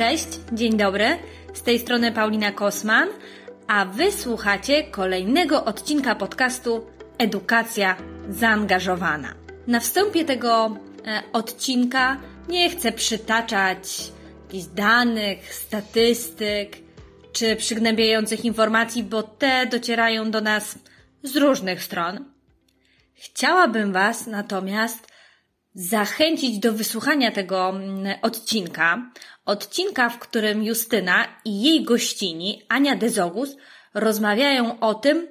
Cześć, dzień dobry. Z tej strony Paulina Kosman, a wy słuchacie kolejnego odcinka podcastu Edukacja zaangażowana. Na wstępie tego e, odcinka nie chcę przytaczać jakichś danych, statystyk czy przygnębiających informacji, bo te docierają do nas z różnych stron. Chciałabym Was natomiast zachęcić do wysłuchania tego mm, odcinka. Odcinka, w którym Justyna i jej gościni, Ania Dezogus, rozmawiają o tym,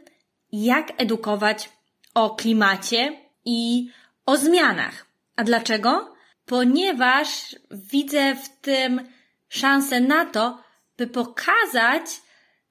jak edukować o klimacie i o zmianach. A dlaczego? Ponieważ widzę w tym szansę na to, by pokazać,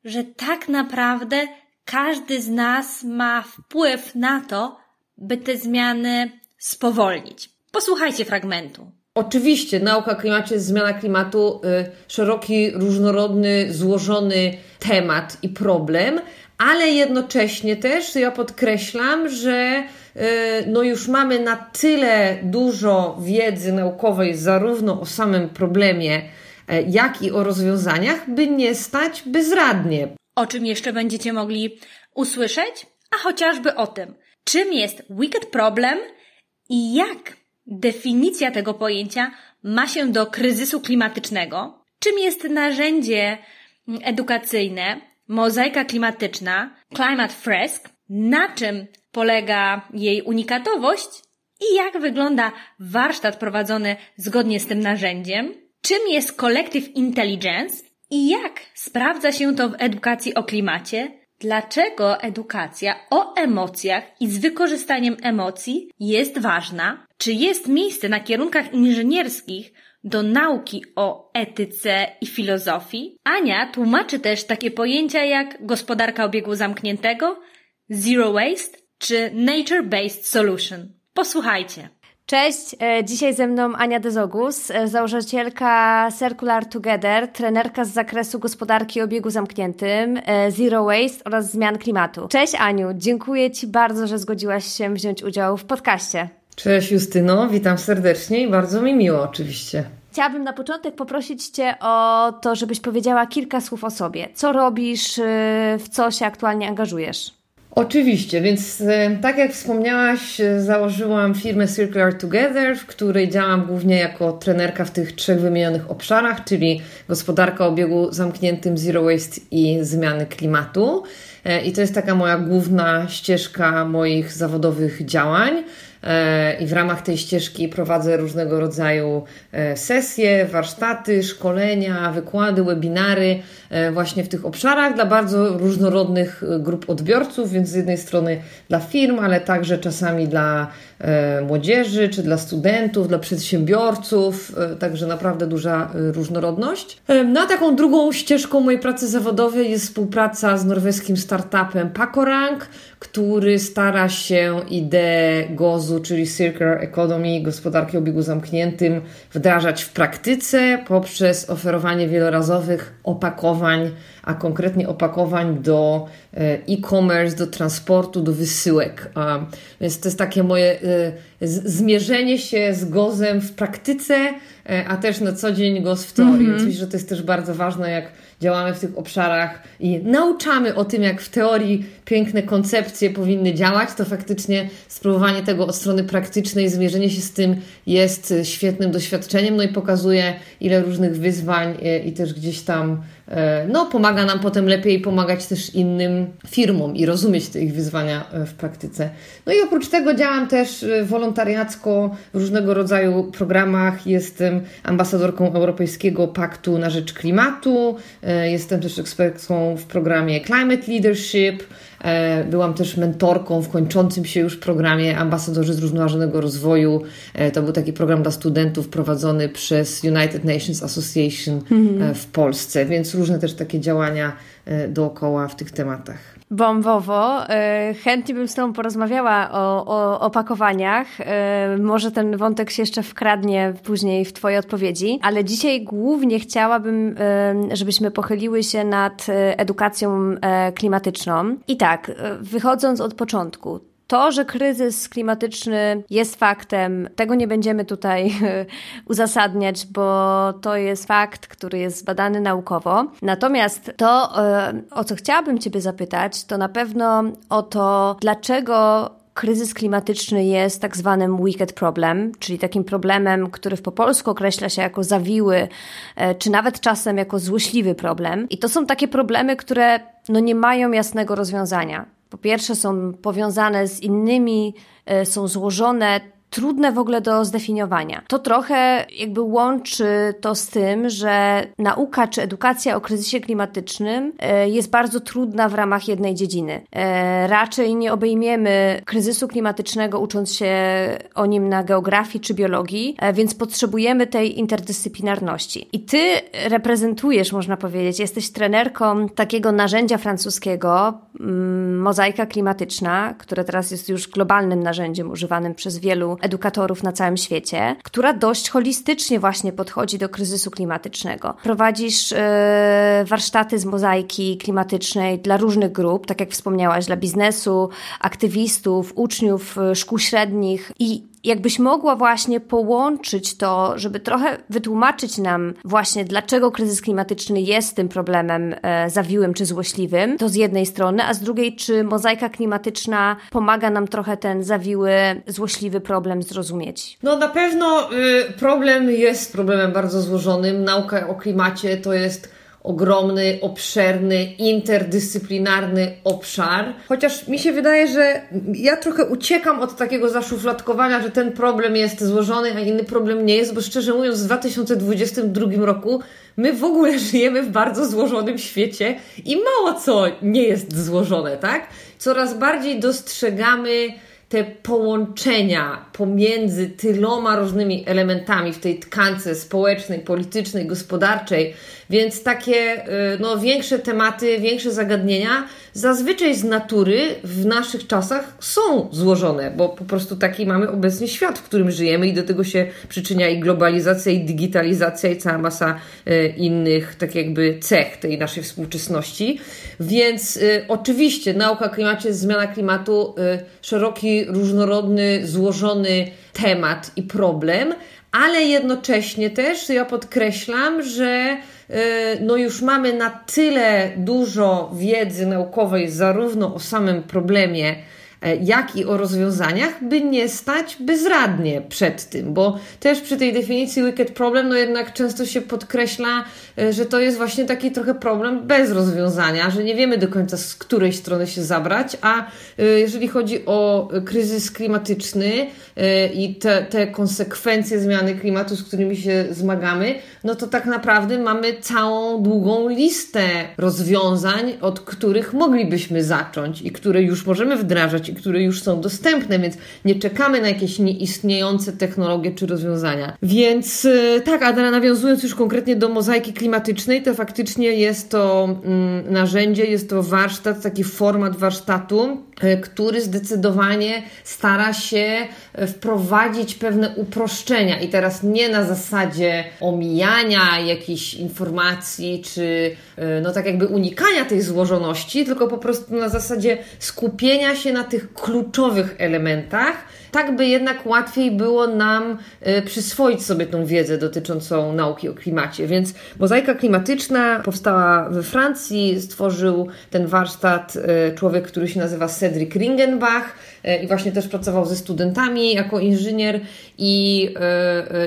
że tak naprawdę każdy z nas ma wpływ na to, by te zmiany spowolnić. Posłuchajcie fragmentu. Oczywiście, nauka o klimacie jest zmiana klimatu, y, szeroki, różnorodny, złożony temat i problem, ale jednocześnie też ja podkreślam, że y, no już mamy na tyle dużo wiedzy naukowej zarówno o samym problemie, y, jak i o rozwiązaniach, by nie stać bezradnie. O czym jeszcze będziecie mogli usłyszeć? A chociażby o tym, czym jest wicked problem i jak definicja tego pojęcia ma się do kryzysu klimatycznego, czym jest narzędzie edukacyjne, mozaika klimatyczna, climate fresk, na czym polega jej unikatowość? I jak wygląda warsztat prowadzony zgodnie z tym narzędziem, czym jest collective intelligence? I jak sprawdza się to w edukacji o klimacie, dlaczego edukacja o emocjach i z wykorzystaniem emocji jest ważna, czy jest miejsce na kierunkach inżynierskich do nauki o etyce i filozofii. Ania tłumaczy też takie pojęcia jak gospodarka obiegu zamkniętego, zero waste czy nature-based solution. Posłuchajcie. Cześć, e, dzisiaj ze mną Ania Dezogus, e, założycielka Circular Together, trenerka z zakresu gospodarki o obiegu zamkniętym, e, Zero Waste oraz zmian klimatu. Cześć Aniu, dziękuję Ci bardzo, że zgodziłaś się wziąć udział w podcaście. Cześć Justyno, witam serdecznie i bardzo mi miło oczywiście. Chciałabym na początek poprosić Cię o to, żebyś powiedziała kilka słów o sobie. Co robisz, w co się aktualnie angażujesz? Oczywiście, więc e, tak jak wspomniałaś, e, założyłam firmę Circular Together, w której działam głównie jako trenerka w tych trzech wymienionych obszarach, czyli gospodarka obiegu zamkniętym, zero waste i zmiany klimatu. E, I to jest taka moja główna ścieżka moich zawodowych działań. I w ramach tej ścieżki prowadzę różnego rodzaju sesje, warsztaty, szkolenia, wykłady, webinary E, właśnie w tych obszarach dla bardzo różnorodnych e, grup odbiorców, więc z jednej strony dla firm, ale także czasami dla e, młodzieży, czy dla studentów, dla przedsiębiorców, także naprawdę duża różnorodność. No taką drugą ścieżką mojej pracy zawodowej jest współpraca z norweskim startupem Pakorang, który stara się ideę GOZU, czyli Circular Economy, gospodarki obiegu zamkniętym, wdrażać w praktyce poprzez oferowanie wielorazowych opakowań, a konkretnie opakowań do e, e-commerce, do transportu, do wysyłek. Więc to jest takie moje e, zmierzenie się z gozem w praktyce, e, a też na co dzień goz w teorii. Mm -hmm. Myślę, że to jest też bardzo ważne, jak działamy w tych obszarach i nauczamy o tym, jak w teorii piękne koncepcje powinny działać, to faktycznie spróbowanie tego od strony praktycznej, zmierzenie się z tym jest świetnym doświadczeniem, no i pokazuje, ile różnych wyzwań i też gdzieś tam E, no, pomaga nam potem lepiej pomagać też innym firmom i rozumieć te ich wyzwania e, w praktyce. No i oprócz tego działam też e, wolontariacko w różnego rodzaju programach. Jestem ambasadorką Europejskiego Paktu na Rzecz Klimatu, jestem też ekspertką w programie Climate Leadership. E, byłam też mentorką w kończącym się już programie Ambasadorzy Zrównoważonego Rozwoju. E, to był taki program dla studentów prowadzony przez United Nations Association mhm. w Polsce, więc różne też takie działania dookoła w tych tematach. Bombowo. Chętnie bym z Tobą porozmawiała o, opakowaniach. Może ten wątek się jeszcze wkradnie później w Twojej odpowiedzi, ale dzisiaj głównie chciałabym, żebyśmy pochyliły się nad edukacją klimatyczną. I tak, wychodząc od początku, To, że kryzys klimatyczny jest faktem, tego nie będziemy tutaj uzasadniać, bo to jest fakt, który jest zbadany naukowo. Natomiast to, e, o co chciałabym Ciebie zapytać, to na pewno o to, dlaczego kryzys klimatyczny jest tak zwanym wicked problem, czyli takim problemem, który w po polsku określa się jako zawiły, e, czy nawet czasem jako złośliwy problem. I to są takie problemy, które no nie mają jasnego rozwiązania. Po pierwsze, są powiązane z innymi, e, są złożone trudne w ogóle do zdefiniowania. To trochę jakby łączy to z tym, że nauka czy edukacja o kryzysie klimatycznym e, jest bardzo trudna w ramach jednej dziedziny. E, raczej nie obejmiemy kryzysu klimatycznego ucząc się o nim na geografii czy biologii, e, więc potrzebujemy tej interdyscyplinarności. I ty reprezentujesz, można powiedzieć, jesteś trenerką takiego narzędzia francuskiego, mm, mozaika klimatyczna, które teraz jest już globalnym narzędziem używanym przez wielu edukatorów na całym świecie, która dość holistycznie właśnie podchodzi do kryzysu klimatycznego. Prowadzisz yy, warsztaty z mozaiki klimatycznej dla różnych grup, tak jak wspomniałaś, dla biznesu, aktywistów, uczniów e, szkół średnich i jakbyś mogła właśnie połączyć to, żeby trochę wytłumaczyć nam właśnie, dlaczego kryzys klimatyczny jest tym problemem e, zawiłym czy złośliwym, to z jednej strony, a z drugiej, czy mozaika klimatyczna pomaga nam trochę ten zawiły, złośliwy problem zrozumieć? No na pewno y, problem jest problemem bardzo złożonym. Nauka o klimacie to jest ogromny, obszerny, interdyscyplinarny obszar. Chociaż mi się wydaje, że ja trochę uciekam od takiego zaszufladkowania, że ten problem jest złożony, a inny problem nie jest, bo szczerze mówiąc, w 2022 roku my w ogóle żyjemy w bardzo złożonym świecie i mało co nie jest złożone, tak? Coraz bardziej dostrzegamy te połączenia pomiędzy tyloma różnymi elementami w tej tkance społecznej, politycznej, gospodarczej, więc takie y, no, większe tematy, większe zagadnienia zazwyczaj z natury w naszych czasach są złożone, bo po prostu taki mamy obecnie świat, w którym żyjemy i do tego się przyczynia i globalizacja, i digitalizacja, i cała masa y, innych tak jakby cech tej naszej współczesności. Więc y, oczywiście nauka o klimacie, zmiana klimatu, szeroki, różnorodny, złożony temat i problem, ale jednocześnie też ja podkreślam, że no już mamy na tyle dużo wiedzy naukowej zarówno o samym problemie, E, jak i o rozwiązaniach, by nie stać bezradnie przed tym, bo też przy tej definicji wicked problem, no jednak często się podkreśla, e, że to jest właśnie taki trochę problem bez rozwiązania, że nie wiemy do końca z której strony się zabrać, a e, jeżeli chodzi o kryzys klimatyczny i te, te konsekwencje zmiany klimatu, z którymi się zmagamy, no to tak naprawdę mamy całą długą listę rozwiązań, od których moglibyśmy zacząć i które już możemy wdrażać i które już są dostępne, więc nie czekamy na jakieś nieistniejące technologie czy rozwiązania. Więc y, tak, a nawiązując już konkretnie do mozaiki klimatycznej, to faktycznie jest to mm, narzędzie, jest to warsztat, taki format warsztatu, y, który zdecydowanie stara się y, wprowadzić pewne uproszczenia i teraz nie na zasadzie omijania jakichś informacji, czy no tak jakby unikania tej złożoności, tylko po prostu na zasadzie skupienia się na tych tych kluczowych elementach, tak by jednak łatwiej było nam e, przyswoić sobie tą wiedzę dotyczącą nauki o klimacie. Więc mozaika klimatyczna powstała we Francji, stworzył ten warsztat e, człowiek, który się nazywa Cedric Ringenbach e, i właśnie też pracował ze studentami jako inżynier i,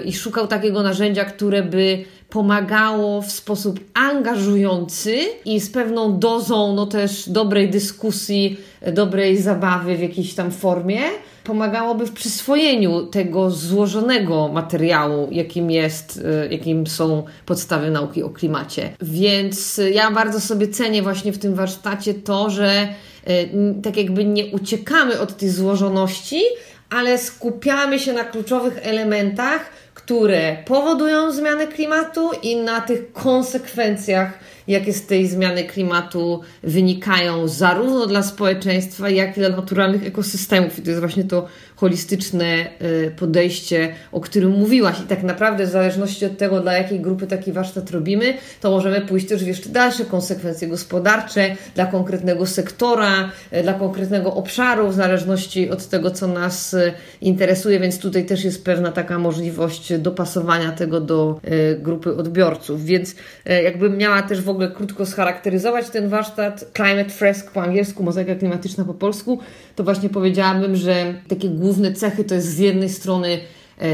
i szukał takiego narzędzia, które by pomagało w sposób angażujący i z pewną dozą no też dobrej dyskusji, dobrej zabawy w jakiejś tam formie, pomagałoby w przyswojeniu tego złożonego materiału, jakim jest, y, jakim są podstawy nauki o klimacie. Więc ja bardzo sobie cenię właśnie w tym warsztacie to, że y, tak jakby nie uciekamy od tej złożoności, ale skupiamy się na kluczowych elementach, które powodują zmianę klimatu i na tych konsekwencjach jakie z tej zmiany klimatu wynikają zarówno dla społeczeństwa, jak i dla naturalnych ekosystemów. I to jest właśnie to holistyczne y, podejście, o którym mówiłaś. I tak naprawdę, w zależności od tego, dla jakiej grupy taki warsztat robimy, to możemy pójść też w jeszcze dalsze konsekwencje gospodarcze, dla konkretnego sektora, y, dla konkretnego obszaru, w zależności od tego, co nas y, interesuje. Więc tutaj też jest pewna taka możliwość dopasowania tego do grupy odbiorców. Więc jakbym miała też w ogóle krótko scharakteryzować ten warsztat Climate Fresk po angielsku, mozaika klimatyczna po polsku, to właśnie powiedziałabym, że takie główne cechy to jest z jednej strony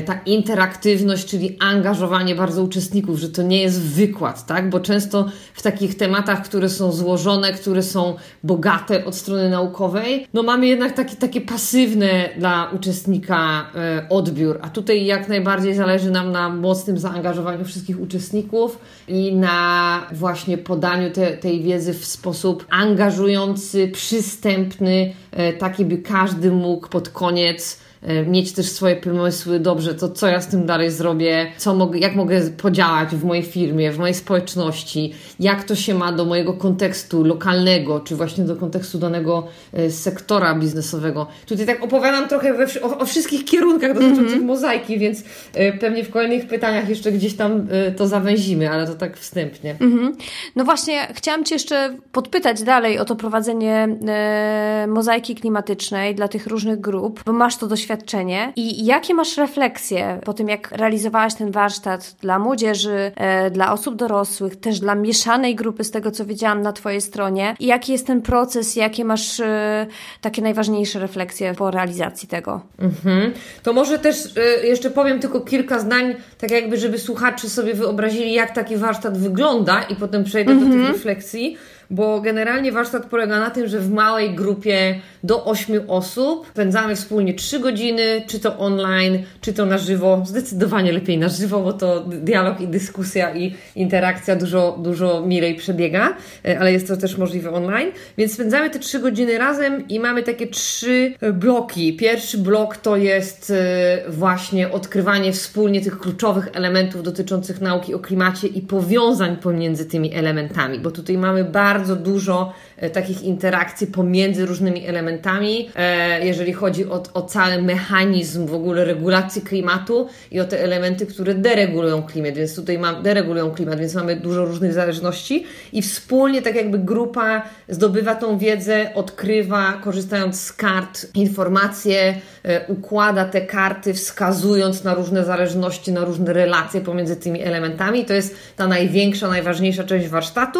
ta interaktywność, czyli angażowanie bardzo uczestników, że to nie jest wykład, tak? Bo często w takich tematach, które są złożone, które są bogate od strony naukowej, no mamy jednak takie, takie pasywne dla uczestnika e, odbiór, a tutaj jak najbardziej zależy nam na mocnym zaangażowaniu wszystkich uczestników i na właśnie podaniu te, tej wiedzy w sposób angażujący, przystępny, e, taki by każdy mógł pod koniec E, mieć też swoje pomysły, dobrze, to co ja z tym dalej zrobię, co mogę, jak mogę podziałać w mojej firmie, w mojej społeczności, jak to się ma do mojego kontekstu lokalnego, czy właśnie do kontekstu danego e, sektora biznesowego. Tutaj tak opowiadam trochę we, o, o, wszystkich kierunkach dotyczących mm -hmm. mozaiki, więc e, pewnie w kolejnych pytaniach jeszcze gdzieś tam to zawęzimy, ale to tak wstępnie. Mm -hmm. No właśnie, chciałam Cię jeszcze podpytać dalej o to prowadzenie e, mozaiki klimatycznej dla tych różnych grup, bo masz to doświadczenie doświadczenie i jakie masz refleksje po tym, jak realizowałaś ten warsztat dla młodzieży, e, dla osób dorosłych, też dla mieszanej grupy, z tego co widziałam na Twojej stronie. I jaki jest ten proces, jakie masz e, takie najważniejsze refleksje po realizacji tego? Mhm. To może też e, jeszcze powiem tylko kilka zdań, tak jakby, żeby słuchacze sobie wyobrazili, jak taki warsztat wygląda, i potem przejdę mhm. do tych mhm. refleksji bo generalnie warsztat polega na tym, że w małej grupie do 8 osób spędzamy wspólnie 3 godziny, czy to online, czy to na żywo. Zdecydowanie lepiej na żywo, bo to dialog i dyskusja i interakcja dużo, dużo milej przebiega, e, ale jest to też możliwe online. Więc spędzamy te 3 godziny razem i mamy takie trzy bloki. Pierwszy blok to jest e, właśnie odkrywanie wspólnie tych kluczowych elementów dotyczących nauki o klimacie i powiązań pomiędzy tymi elementami, bo tutaj mamy bardzo bardzo dużo takich interakcji pomiędzy różnymi elementami, e, jeżeli chodzi o, o cały mechanizm w ogóle regulacji klimatu i o te elementy, które deregulują klimat, więc tutaj mam, deregulują klimat, więc mamy dużo różnych zależności i wspólnie tak jakby grupa zdobywa tą wiedzę, odkrywa, korzystając z kart, informacje, e, układa te karty, wskazując na różne zależności, na różne relacje pomiędzy tymi elementami. To jest ta największa, najważniejsza część warsztatu.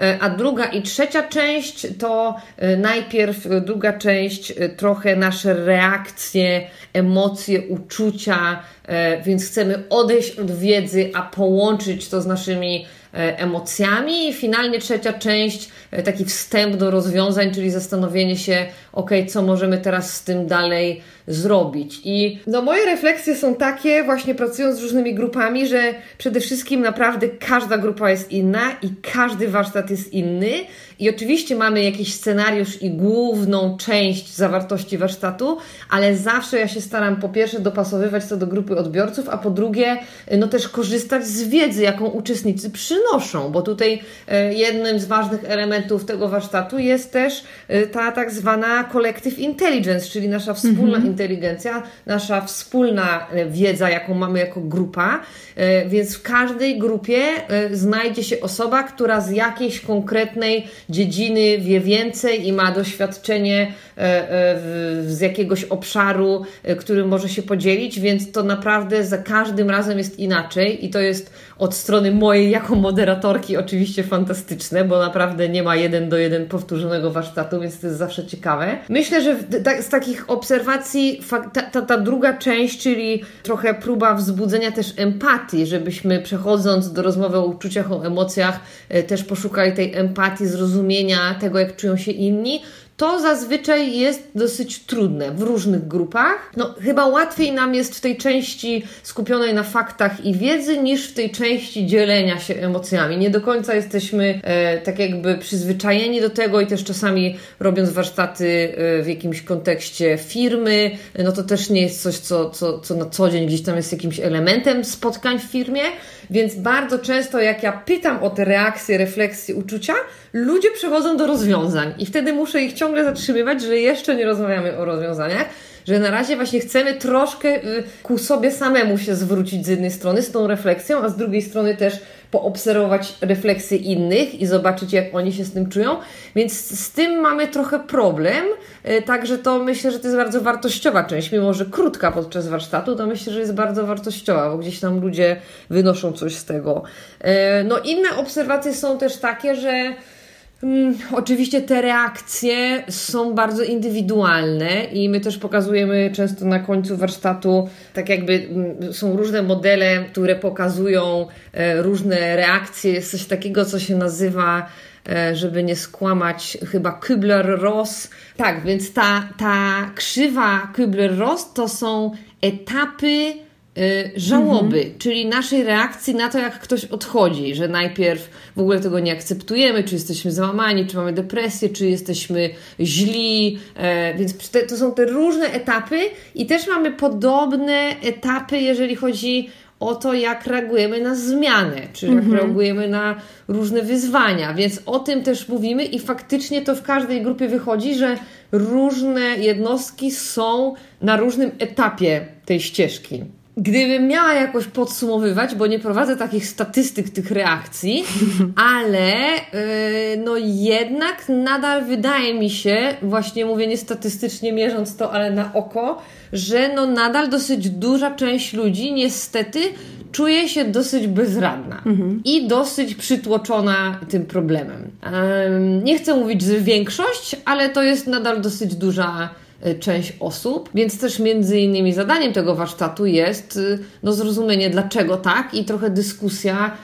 E, a druga i trzecia część to e, najpierw e, druga część trochę nasze reakcje, emocje, uczucia, więc chcemy odejść od wiedzy, a połączyć to z naszymi emocjami. I finalnie trzecia część, taki wstęp do rozwiązań, czyli zastanowienie się, ok, co możemy teraz z tym dalej zrobić. I no, moje refleksje są takie, właśnie pracując z różnymi grupami, że przede wszystkim naprawdę każda grupa jest inna i każdy warsztat jest inny. I oczywiście mamy jakiś scenariusz i główną część zawartości warsztatu, ale zawsze ja się staram po pierwsze dopasowywać to do grupy odbiorców, a po drugie, no też korzystać z wiedzy, jaką uczestnicy przynoszą, bo tutaj e, jednym z ważnych elementów tego warsztatu jest też e, ta tak zwana collective intelligence, czyli nasza wspólna mhm. inteligencja, nasza wspólna e, wiedza, jaką mamy jako grupa, więc w każdej grupie znajdzie się osoba, która z jakiejś konkretnej dziedziny wie więcej i ma doświadczenie z jakiegoś obszaru, którym może się podzielić, więc to naprawdę za każdym razem jest inaczej i to jest od strony mojej jako moderatorki oczywiście fantastyczne, bo naprawdę nie ma jeden do jeden powtórzonego warsztatu, więc to jest zawsze ciekawe. Myślę, że z takich obserwacji ta, ta, ta druga część, czyli trochę próba wzbudzenia też empatii, żebyśmy przechodząc do rozmowy o uczuciach, o emocjach, e, też poszukali tej empatii, zrozumienia tego, jak czują się inni, to zazwyczaj jest dosyć trudne w różnych grupach. No, chyba łatwiej nam jest w tej części skupionej na faktach i wiedzy, niż w tej części dzielenia się emocjami. Nie do końca jesteśmy e, tak jakby przyzwyczajeni do tego i też czasami robiąc warsztaty e, w jakimś kontekście firmy, no to też nie jest coś, co, co, co na co dzień gdzieś tam jest jakimś elementem spotkań w firmie. Więc bardzo często, jak ja pytam o te reakcje, refleksje, uczucia, ludzie przechodzą do rozwiązań. I wtedy muszę ich ciągle zatrzymywać, że jeszcze nie rozmawiamy o rozwiązaniach, że na razie właśnie chcemy troszkę y, ku sobie samemu się zwrócić z jednej strony z tą refleksją, a z drugiej strony też poobserwować refleksje innych i zobaczyć, jak oni się z tym czują. Więc z tym mamy trochę problem. Y, także to myślę, że to jest bardzo wartościowa część, mimo że krótka podczas warsztatu, to myślę, że jest bardzo wartościowa, bo gdzieś tam ludzie wynoszą coś z tego. Y, no, inne obserwacje są też takie, że oczywiście te reakcje są bardzo indywidualne i my też pokazujemy często na końcu warsztatu, tak jakby mm, są różne modele, które pokazują e, różne reakcje. Jest coś takiego, co się nazywa, e, żeby nie skłamać, chyba Kübler-Ross. Tak, więc ta, ta krzywa Kübler-Ross to są etapy żałoby, mhm. czyli naszej reakcji na to, jak ktoś odchodzi, że najpierw w ogóle tego nie akceptujemy, czy jesteśmy załamani, czy mamy depresję, czy jesteśmy źli, e, więc to są te różne etapy i też mamy podobne etapy, jeżeli chodzi o to, jak reagujemy na zmianę, czy jak mhm. reagujemy na różne wyzwania, więc o tym też mówimy i faktycznie to w każdej grupie wychodzi, że różne jednostki są na różnym etapie tej ścieżki. Gdybym miała jakoś podsumowywać, bo nie prowadzę takich statystyk tych reakcji, ale yy, no jednak nadal wydaje mi się, właśnie mówię nie statystycznie mierząc to, ale na oko, że no nadal dosyć duża część ludzi niestety czuje się dosyć bezradna mhm. i dosyć przytłoczona tym problemem. Yy, nie chcę mówić, że większość, ale to jest nadal dosyć duża część osób, więc też między innymi zadaniem tego warsztatu jest y, no, zrozumienie dlaczego tak i trochę dyskusja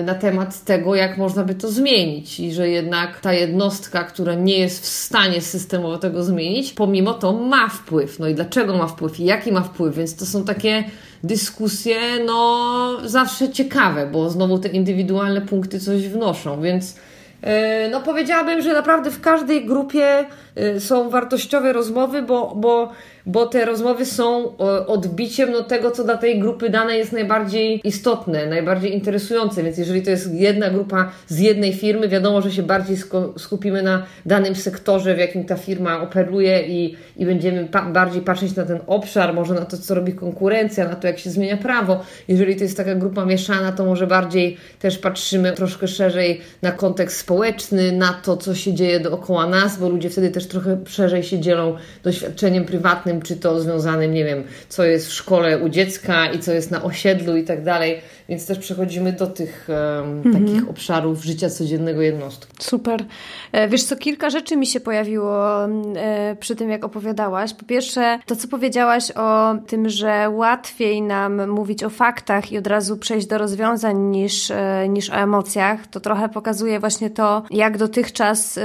y, na temat tego, jak można by to zmienić i że jednak ta jednostka, która nie jest w stanie systemowo tego zmienić, pomimo to ma wpływ. No i dlaczego ma wpływ i jaki ma wpływ, więc to są takie dyskusje no zawsze ciekawe, bo znowu te indywidualne punkty coś wnoszą, więc no powiedziałabym, że naprawdę w każdej grupie Y, są wartościowe rozmowy, bo, bo, bo te rozmowy są odbiciem no, tego, co dla tej grupy danej jest najbardziej istotne, najbardziej interesujące. Więc jeżeli to jest jedna grupa z jednej firmy, wiadomo, że się bardziej skupimy na danym sektorze, w jakim ta firma operuje i, i będziemy pa bardziej patrzeć na ten obszar, może na to, co robi konkurencja, na to, jak się zmienia prawo. Jeżeli to jest taka grupa mieszana, to może bardziej też patrzymy troszkę szerzej na kontekst społeczny, na to, co się dzieje dookoła nas, bo ludzie wtedy też trochę szerzej się dzielą doświadczeniem prywatnym, czy to związanym, nie wiem, co jest w szkole u dziecka i co jest na osiedlu i tak dalej. Więc też przechodzimy do tych um, mhm. takich obszarów życia codziennego jednostki. Super. E, wiesz co, kilka rzeczy mi się pojawiło e, przy tym, jak opowiadałaś. Po pierwsze, to co powiedziałaś o tym, że łatwiej nam mówić o faktach i od razu przejść do rozwiązań niż, e, niż o emocjach, to trochę pokazuje właśnie to, jak dotychczas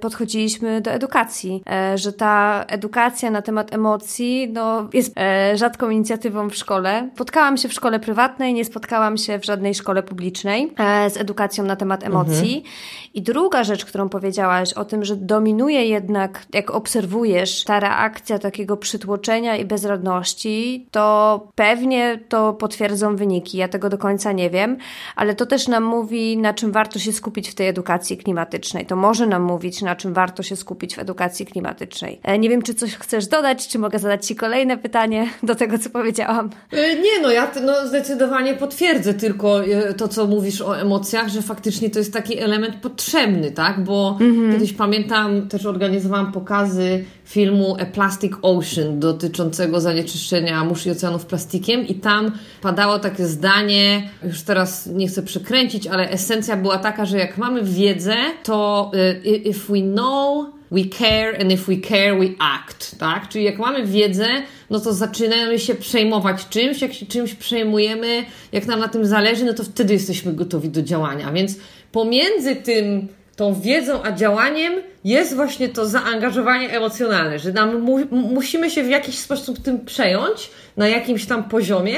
podchodziliśmy do edukacji. Że ta edukacja na temat emocji no, jest rzadką inicjatywą w szkole. Spotkałam się w szkole prywatnej, nie spotkałam się w żadnej szkole publicznej e, z edukacją na temat emocji. Mhm. I druga rzecz, którą powiedziałaś o tym, że dominuje jednak, jak obserwujesz, ta reakcja takiego przytłoczenia i bezradności, to pewnie to potwierdzą wyniki. Ja tego do końca nie wiem, ale to też nam mówi, na czym warto się skupić w tej edukacji klimatycznej. To może nam mówić, na czym warto się skupić w edukacji klimatycznej. E, nie wiem, czy coś chcesz dodać, czy mogę zadać Ci kolejne pytanie do tego, co powiedziałam. E, nie, no ja no, zdecydowanie potwierdzę tylko e, to, co mówisz o emocjach, że faktycznie to jest taki element potrzebny, tak? Bo mhm. kiedyś pamiętam, też organizowałam pokazy filmu A Plastic Ocean dotyczącego zanieczyszczenia mórz i oceanów plastikiem i tam padało takie zdanie, już teraz nie chcę przekręcić, ale esencja była taka, że jak mamy wiedzę, to e, if we know we care and if we care, we act, tak? Czyli jak mamy wiedzę, no to zaczynamy się przejmować czymś, jak się czymś przejmujemy, jak nam na tym zależy, no to wtedy jesteśmy gotowi do działania. Więc pomiędzy tym, tą wiedzą a działaniem jest właśnie to zaangażowanie emocjonalne, że nam mu musimy się w jakiś sposób tym przejąć na jakimś tam poziomie,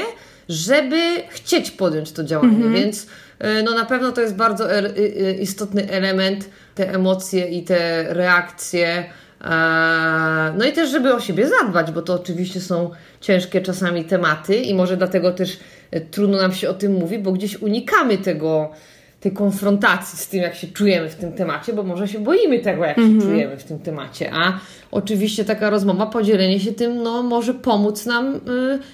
żeby chcieć podjąć to działanie. Mhm. Więc e, no na pewno to jest bardzo e, e, istotny element, te emocje i te reakcje E, no i też, żeby o siebie zadbać, bo to oczywiście są ciężkie czasami tematy i może dlatego też trudno nam się o tym mówi, bo gdzieś unikamy tego, tej konfrontacji z tym, jak się czujemy w tym temacie, bo może się boimy tego, jak mm -hmm. się mhm. czujemy w tym temacie. A oczywiście taka rozmowa, podzielenie się tym, no, może pomóc nam y,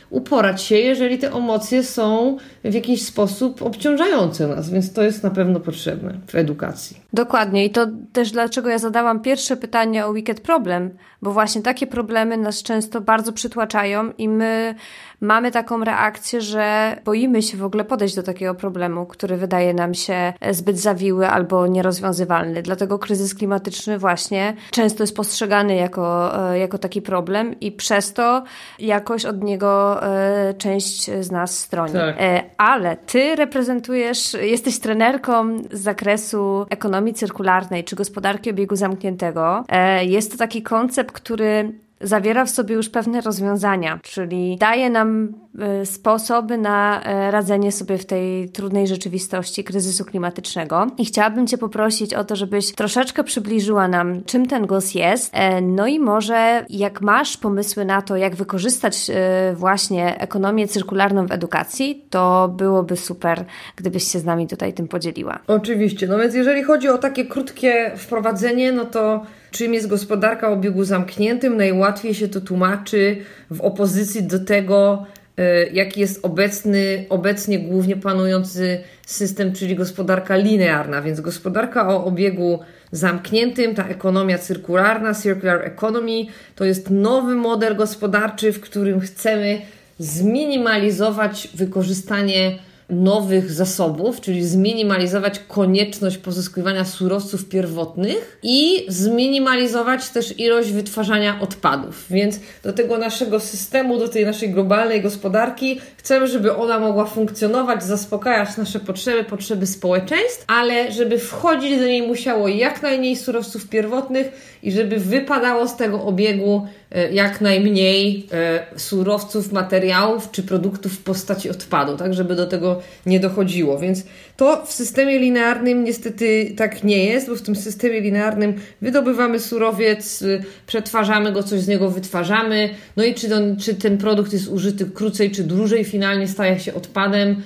uporać się, jeżeli te emocje są w jakiś sposób obciążające nas, więc to jest na pewno potrzebne w edukacji. Dokładnie i to też dlaczego ja zadałam pierwsze pytanie o Wicked Problem, bo właśnie takie problemy nas często bardzo przytłaczają i my mamy taką reakcję, że boimy się w ogóle podejść do takiego problemu, który wydaje nam się zbyt zawiły albo nierozwiązywalny. Dlatego kryzys klimatyczny właśnie często jest postrzegany jako, e, jako taki problem i przez to jakoś od niego e, część z nas stroni. Tak. E, ale ty reprezentujesz, jesteś trenerką z zakresu ekonomii cyrkularnej czy gospodarki obiegu zamkniętego. Jest to taki koncept, który zawiera w sobie już pewne rozwiązania, czyli daje nam e, sposoby na e, radzenie sobie w tej trudnej rzeczywistości kryzysu klimatycznego. I chciałabym Cię poprosić o to, żebyś troszeczkę przybliżyła nam, czym ten GOS jest, e, no i może jak masz pomysły na to, jak wykorzystać właśnie ekonomię cyrkularną w edukacji, to byłoby super, gdybyś się z nami tutaj tym podzieliła. Oczywiście, no więc jeżeli chodzi o takie krótkie wprowadzenie, no to czym jest gospodarka o obiegu zamkniętym. Najłatwiej się to tłumaczy w opozycji do tego, e, jaki jest obecny, obecnie głównie panujący system, czyli gospodarka linearna. Więc gospodarka o obiegu zamkniętym, ta ekonomia cyrkularna, circular economy, to jest nowy model gospodarczy, w którym chcemy zminimalizować wykorzystanie nowych zasobów, czyli zminimalizować konieczność pozyskiwania surowców pierwotnych i zminimalizować też ilość wytwarzania odpadów. Więc do tego naszego systemu, do tej naszej globalnej gospodarki chcemy, żeby ona mogła funkcjonować, zaspokajać nasze potrzeby, potrzeby społeczeństw, ale żeby wchodzić do niej musiało jak najmniej surowców pierwotnych i żeby wypadało z tego obiegu e, jak najmniej e, surowców, materiałów czy produktów w postaci odpadu, tak, żeby do tego nie dochodziło. Więc to w systemie linearnym niestety tak nie jest, bo w tym systemie linearnym wydobywamy surowiec, e, przetwarzamy go, coś z niego wytwarzamy, no i czy, czy ten produkt jest użyty krócej czy dłużej, finalnie staje się odpadem,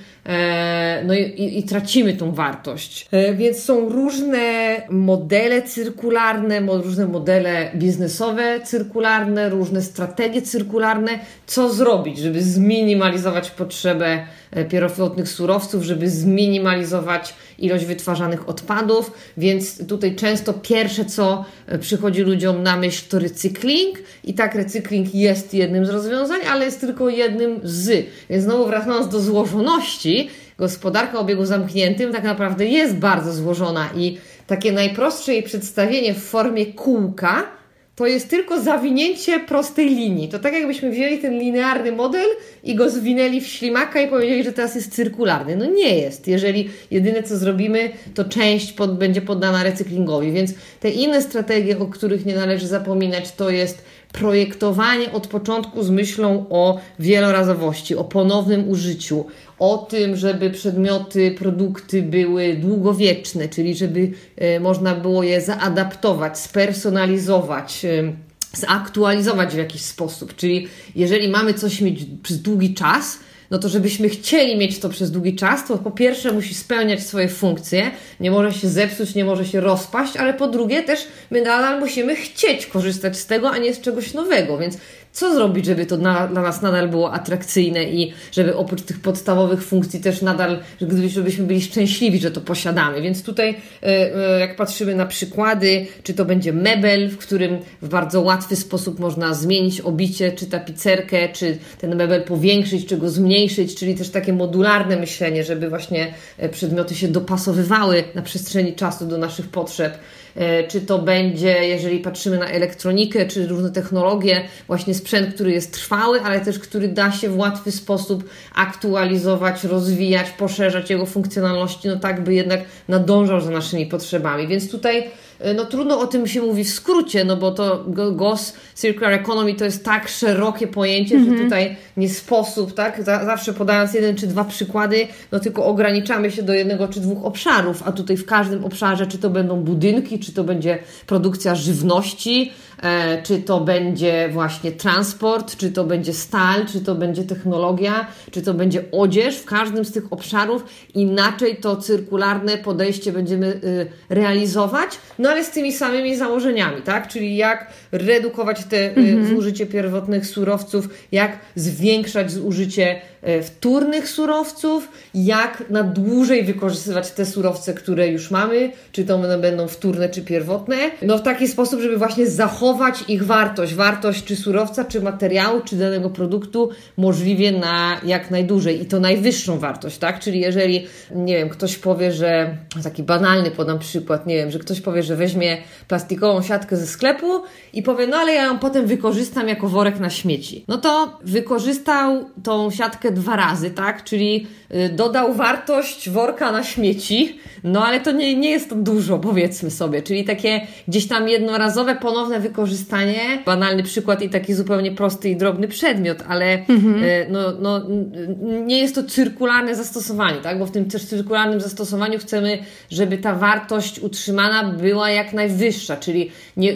no i, i, i, tracimy tą wartość. E, więc są różne modele cyrkularne, różne modele biznesowe cyrkularne, różne strategie cyrkularne. Co zrobić, żeby zminimalizować potrzebę e, pierwotnych surowców, żeby zminimalizować ilość wytwarzanych odpadów, więc tutaj często pierwsze, co przychodzi ludziom na myśl, to recykling i tak recykling jest jednym z rozwiązań, ale jest tylko jednym z. Więc znowu wracając do złożoności, gospodarka o obiegu zamkniętym tak naprawdę jest bardzo złożona i takie najprostsze jej przedstawienie w formie kółka to jest tylko zawinięcie prostej linii. To tak jakbyśmy wzięli ten linearny model i go zwinęli w ślimaka i powiedzieli, że teraz jest cyrkularny. No nie jest. Jeżeli jedyne co zrobimy, to część pod, będzie poddana recyklingowi. Więc te inne strategie, o których nie należy zapominać, to jest projektowanie od początku z myślą o wielorazowości, o ponownym użyciu, o tym, żeby przedmioty, produkty były długowieczne, czyli żeby e, można było je zaadaptować, spersonalizować e, zaktualizować w jakiś sposób. Czyli jeżeli mamy coś mieć przez długi czas, no to żebyśmy chcieli mieć to przez długi czas, to po pierwsze musi spełniać swoje funkcje, nie może się zepsuć, nie może się rozpaść, ale po drugie też my nadal musimy chcieć korzystać z tego, a nie z czegoś nowego, więc co zrobić, żeby to na, dla nas nadal było atrakcyjne i żeby oprócz tych podstawowych funkcji też nadal, żebyśmy byli szczęśliwi, że to posiadamy. Więc tutaj, e, e, jak patrzymy na przykłady, czy to będzie mebel, w którym w bardzo łatwy sposób można zmienić obicie, czy tapicerkę, czy ten mebel powiększyć, czy go zmniejszyć, czyli też takie modularne myślenie, żeby właśnie e, przedmioty się dopasowywały na przestrzeni czasu do naszych potrzeb. E, czy to będzie, jeżeli patrzymy na elektronikę, czy różne technologie, właśnie sprzęt, który jest trwały, ale też który da się w łatwy sposób aktualizować, rozwijać, poszerzać jego funkcjonalności, no tak by jednak nadążał za naszymi potrzebami. Więc tutaj no trudno o tym się mówi w skrócie, no bo to GOS, Circular Economy to jest tak szerokie pojęcie, mm -hmm. że mhm. tutaj nie sposób, tak, zawsze podając jeden czy dwa przykłady, no tylko ograniczamy się do jednego czy dwóch obszarów, a tutaj w każdym obszarze, czy to będą budynki, czy to będzie produkcja żywności, E, czy to będzie właśnie transport, czy to będzie stal, czy to będzie technologia, czy to będzie odzież. W każdym z tych obszarów inaczej to cyrkularne podejście będziemy y, realizować, no ale z tymi samymi założeniami, tak? Czyli jak redukować te y, mhm. zużycie pierwotnych surowców, jak zwiększać zużycie E, wtórnych surowców, jak na dłużej wykorzystywać te surowce, które już mamy, czy to one będą wtórne, czy pierwotne, no w taki sposób, żeby właśnie zachować ich wartość, wartość czy surowca, czy materiału, czy danego produktu możliwie na jak najdłużej i to najwyższą wartość, tak? Czyli jeżeli, nie wiem, ktoś powie, że, taki banalny podam przykład, nie wiem, że ktoś powie, że weźmie plastikową siatkę ze sklepu i powie, no ale ja ją potem wykorzystam jako worek na śmieci. No to wykorzystał tą siatkę dwa razy, tak? Czyli dodał wartość worka na śmieci, no ale to nie, nie jest to dużo, powiedzmy sobie. Czyli takie gdzieś tam jednorazowe, ponowne wykorzystanie. Banalny przykład i taki zupełnie prosty i drobny przedmiot, ale mhm. Y, no, no, nie jest to cyrkularne zastosowanie, tak? Bo w tym też cyrkularnym zastosowaniu chcemy, żeby ta wartość utrzymana była jak najwyższa, czyli nie,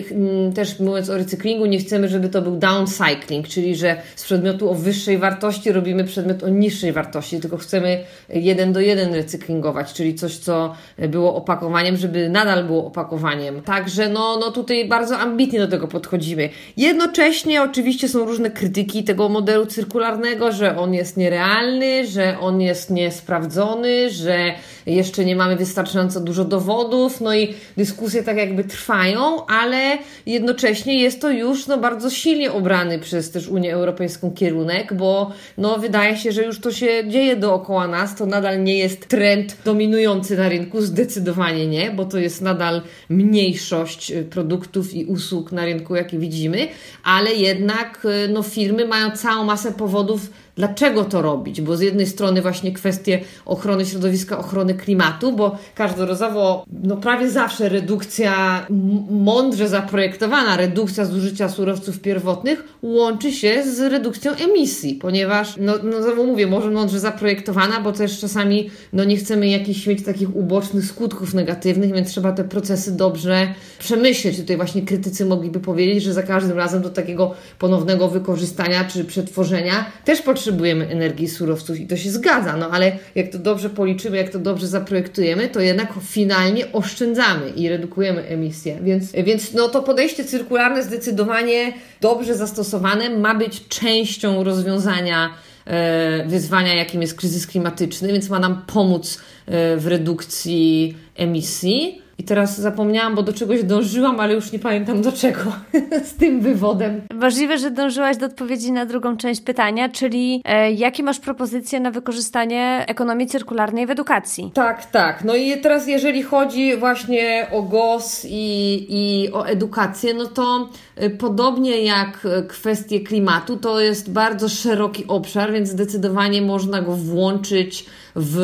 też mówiąc o recyklingu, nie chcemy, żeby to był downcycling, czyli że z przedmiotu o wyższej wartości robimy przedmiot o niższej wartości, tylko chcemy jeden do jeden recyklingować, czyli coś, co było opakowaniem, żeby nadal było opakowaniem. Także no, no tutaj bardzo ambitnie do tego podchodzimy. Jednocześnie oczywiście są różne krytyki tego modelu cyrkularnego, że on jest nierealny, że on jest niesprawdzony, że jeszcze nie mamy wystarczająco dużo dowodów, no i dyskusje tak jakby trwają, ale jednocześnie jest to już no, bardzo silnie obrany przez też Unię Europejską kierunek, bo no, wydaje się, że już to się dzieje dookoła nas, to nadal nie jest trend dominujący na rynku, zdecydowanie nie, bo to jest nadal mniejszość y, produktów i usług na rynku, jakie widzimy, ale jednak y, no, firmy mają całą masę powodów, Dlaczego to robić? Bo z jednej strony właśnie kwestie ochrony środowiska, ochrony klimatu, bo każdorazowo, no prawie zawsze redukcja, mądrze zaprojektowana redukcja zużycia surowców pierwotnych łączy się z redukcją emisji, ponieważ, no, no znowu mówię, może mądrze zaprojektowana, bo też czasami no nie chcemy jakichś mieć takich ubocznych skutków negatywnych, więc trzeba te procesy dobrze przemyśleć. Tutaj właśnie krytycy mogliby powiedzieć, że za każdym razem do takiego ponownego wykorzystania czy przetworzenia też potrzeba potrzebujemy energii surowców i to się zgadza, no ale jak to dobrze policzymy, jak to dobrze zaprojektujemy, to jednak finalnie oszczędzamy i redukujemy emisję. Więc, więc no to podejście cyrkularne zdecydowanie dobrze zastosowane ma być częścią rozwiązania e, wyzwania, jakim jest kryzys klimatyczny, więc ma nam pomóc e, w redukcji emisji. I teraz zapomniałam, bo do czegoś dążyłam, ale już nie pamiętam do czego z tym wywodem. Możliwe, że dążyłaś do odpowiedzi na drugą część pytania, czyli e, jakie masz propozycje na wykorzystanie ekonomii cyrkularnej w edukacji? Tak, tak. No i teraz jeżeli chodzi właśnie o GOS i, i o edukację, no to e, podobnie jak kwestie klimatu, to jest bardzo szeroki obszar, więc zdecydowanie można go włączyć w,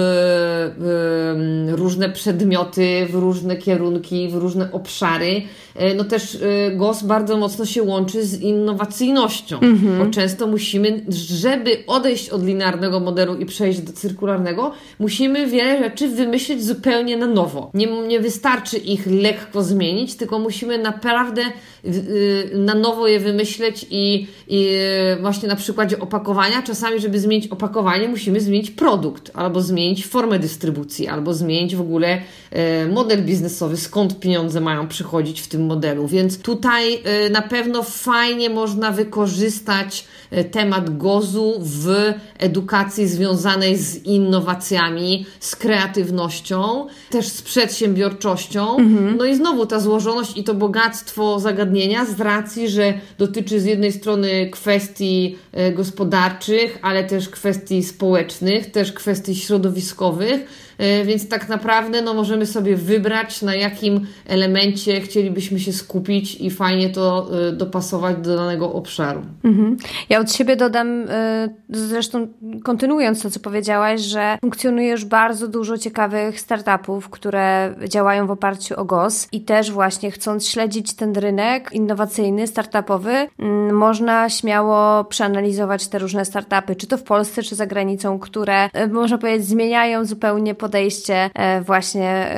w różne przedmioty, w różne kierunki, w różne obszary. E, no też e, GOS bardzo mocno się łączy z innowacyjnością, mhm. bo często musimy, żeby odejść od linearnego modelu i przejść do cyrkularnego, musimy wiele rzeczy wymyślić zupełnie na nowo. Nie, nie wystarczy ich lekko zmienić, tylko musimy naprawdę y, na nowo je wymyśleć i, i właśnie na przykładzie opakowania, czasami, żeby zmienić opakowanie, musimy zmienić produkt albo zmienić formę dystrybucji, albo zmienić w ogóle e, model biznesowy, skąd pieniądze mają przychodzić w tym modelu. Więc tutaj e, na pewno fajnie można wykorzystać e, temat gozu w edukacji związanej z innowacjami, z kreatywnością, też z przedsiębiorczością. Mhm. No i znowu ta złożoność i to bogactwo zagadnienia z racji, że dotyczy z jednej strony kwestii gospodarczych, ale też kwestii społecznych, też kwestii środowiskowych, więc tak naprawdę no, możemy sobie wybrać, na jakim elemencie chcielibyśmy się skupić i fajnie to e, dopasować do danego obszaru. Mhm. Ja od siebie dodam, zresztą kontynuując to, co powiedziałaś, że funkcjonuje już bardzo dużo ciekawych startupów, które działają w oparciu o GOS i też właśnie chcąc śledzić ten rynek innowacyjny, startupowy, mm, można śmiało przeanalizować te różne startupy, czy to w Polsce, czy za granicą, które e, można powiedzieć zmieniają zupełnie podejście e, właśnie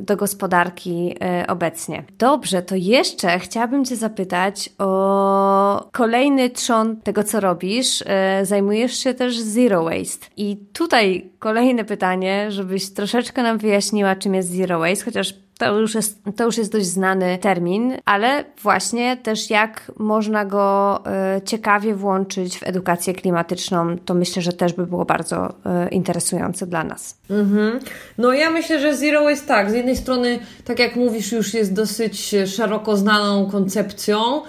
do gospodarki e, obecnie. Dobrze, to jeszcze chciałabym Cię zapytać o kolejny trzon tego, co robisz. Zajmujesz się też zero waste. I tutaj kolejne pytanie, żebyś troszeczkę nam wyjaśniła, czym jest zero waste, chociaż to już, jest, to już jest dość znany termin, ale właśnie też jak można go y, ciekawie włączyć w edukację klimatyczną, to myślę, że też by było bardzo y, interesujące dla nas. Mhm. No ja myślę, że Zero jest tak. Z jednej strony, tak jak mówisz, już jest dosyć szeroko znaną koncepcją,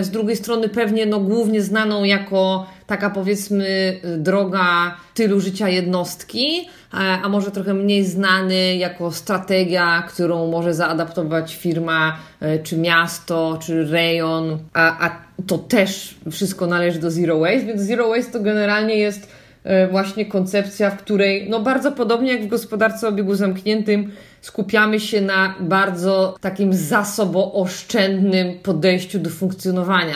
y, z drugiej strony pewnie no, głównie znaną jako taka powiedzmy droga tylu życia jednostki, e, a może trochę mniej znany jako strategia, którą może zaadaptować firma, e, czy miasto, czy rejon, a, a to też wszystko należy do Zero Waste, więc Zero Waste to generalnie jest e, właśnie koncepcja, w której, no bardzo podobnie jak w gospodarce obiegu zamkniętym, skupiamy się na bardzo takim zasobooszczędnym podejściu do funkcjonowania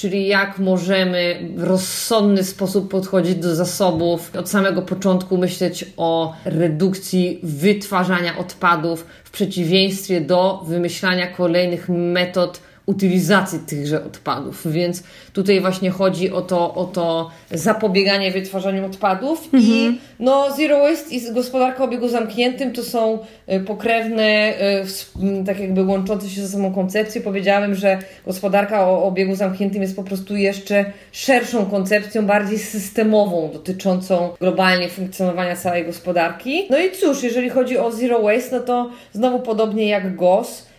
czyli jak możemy w rozsądny sposób podchodzić do zasobów, od samego początku myśleć o redukcji wytwarzania odpadów w przeciwieństwie do wymyślania kolejnych metod utylizacji tychże odpadów. Więc tutaj właśnie chodzi o to, o to zapobieganie wytwarzaniu odpadów mhm. i no Zero Waste i gospodarka o obiegu zamkniętym to są y, pokrewne, y, tak jakby łączące się ze sobą koncepcje. Powiedziałem, że gospodarka o obiegu zamkniętym jest po prostu jeszcze szerszą koncepcją, bardziej systemową, dotyczącą globalnie funkcjonowania całej gospodarki. No i cóż, jeżeli chodzi o Zero Waste, no to znowu podobnie jak GOS,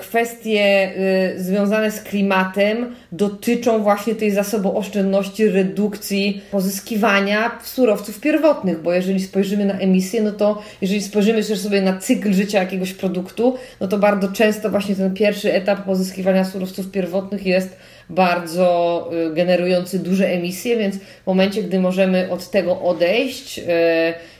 kwestie y, związane z klimatem dotyczą właśnie tej zasobooszczędności, redukcji pozyskiwania surowców pierwotnych, bo jeżeli spojrzymy na emisję, no to jeżeli spojrzymy też sobie na cykl życia jakiegoś produktu, no to bardzo często właśnie ten pierwszy etap pozyskiwania surowców pierwotnych jest bardzo y, generujący duże emisje, więc w momencie, gdy możemy od tego odejść,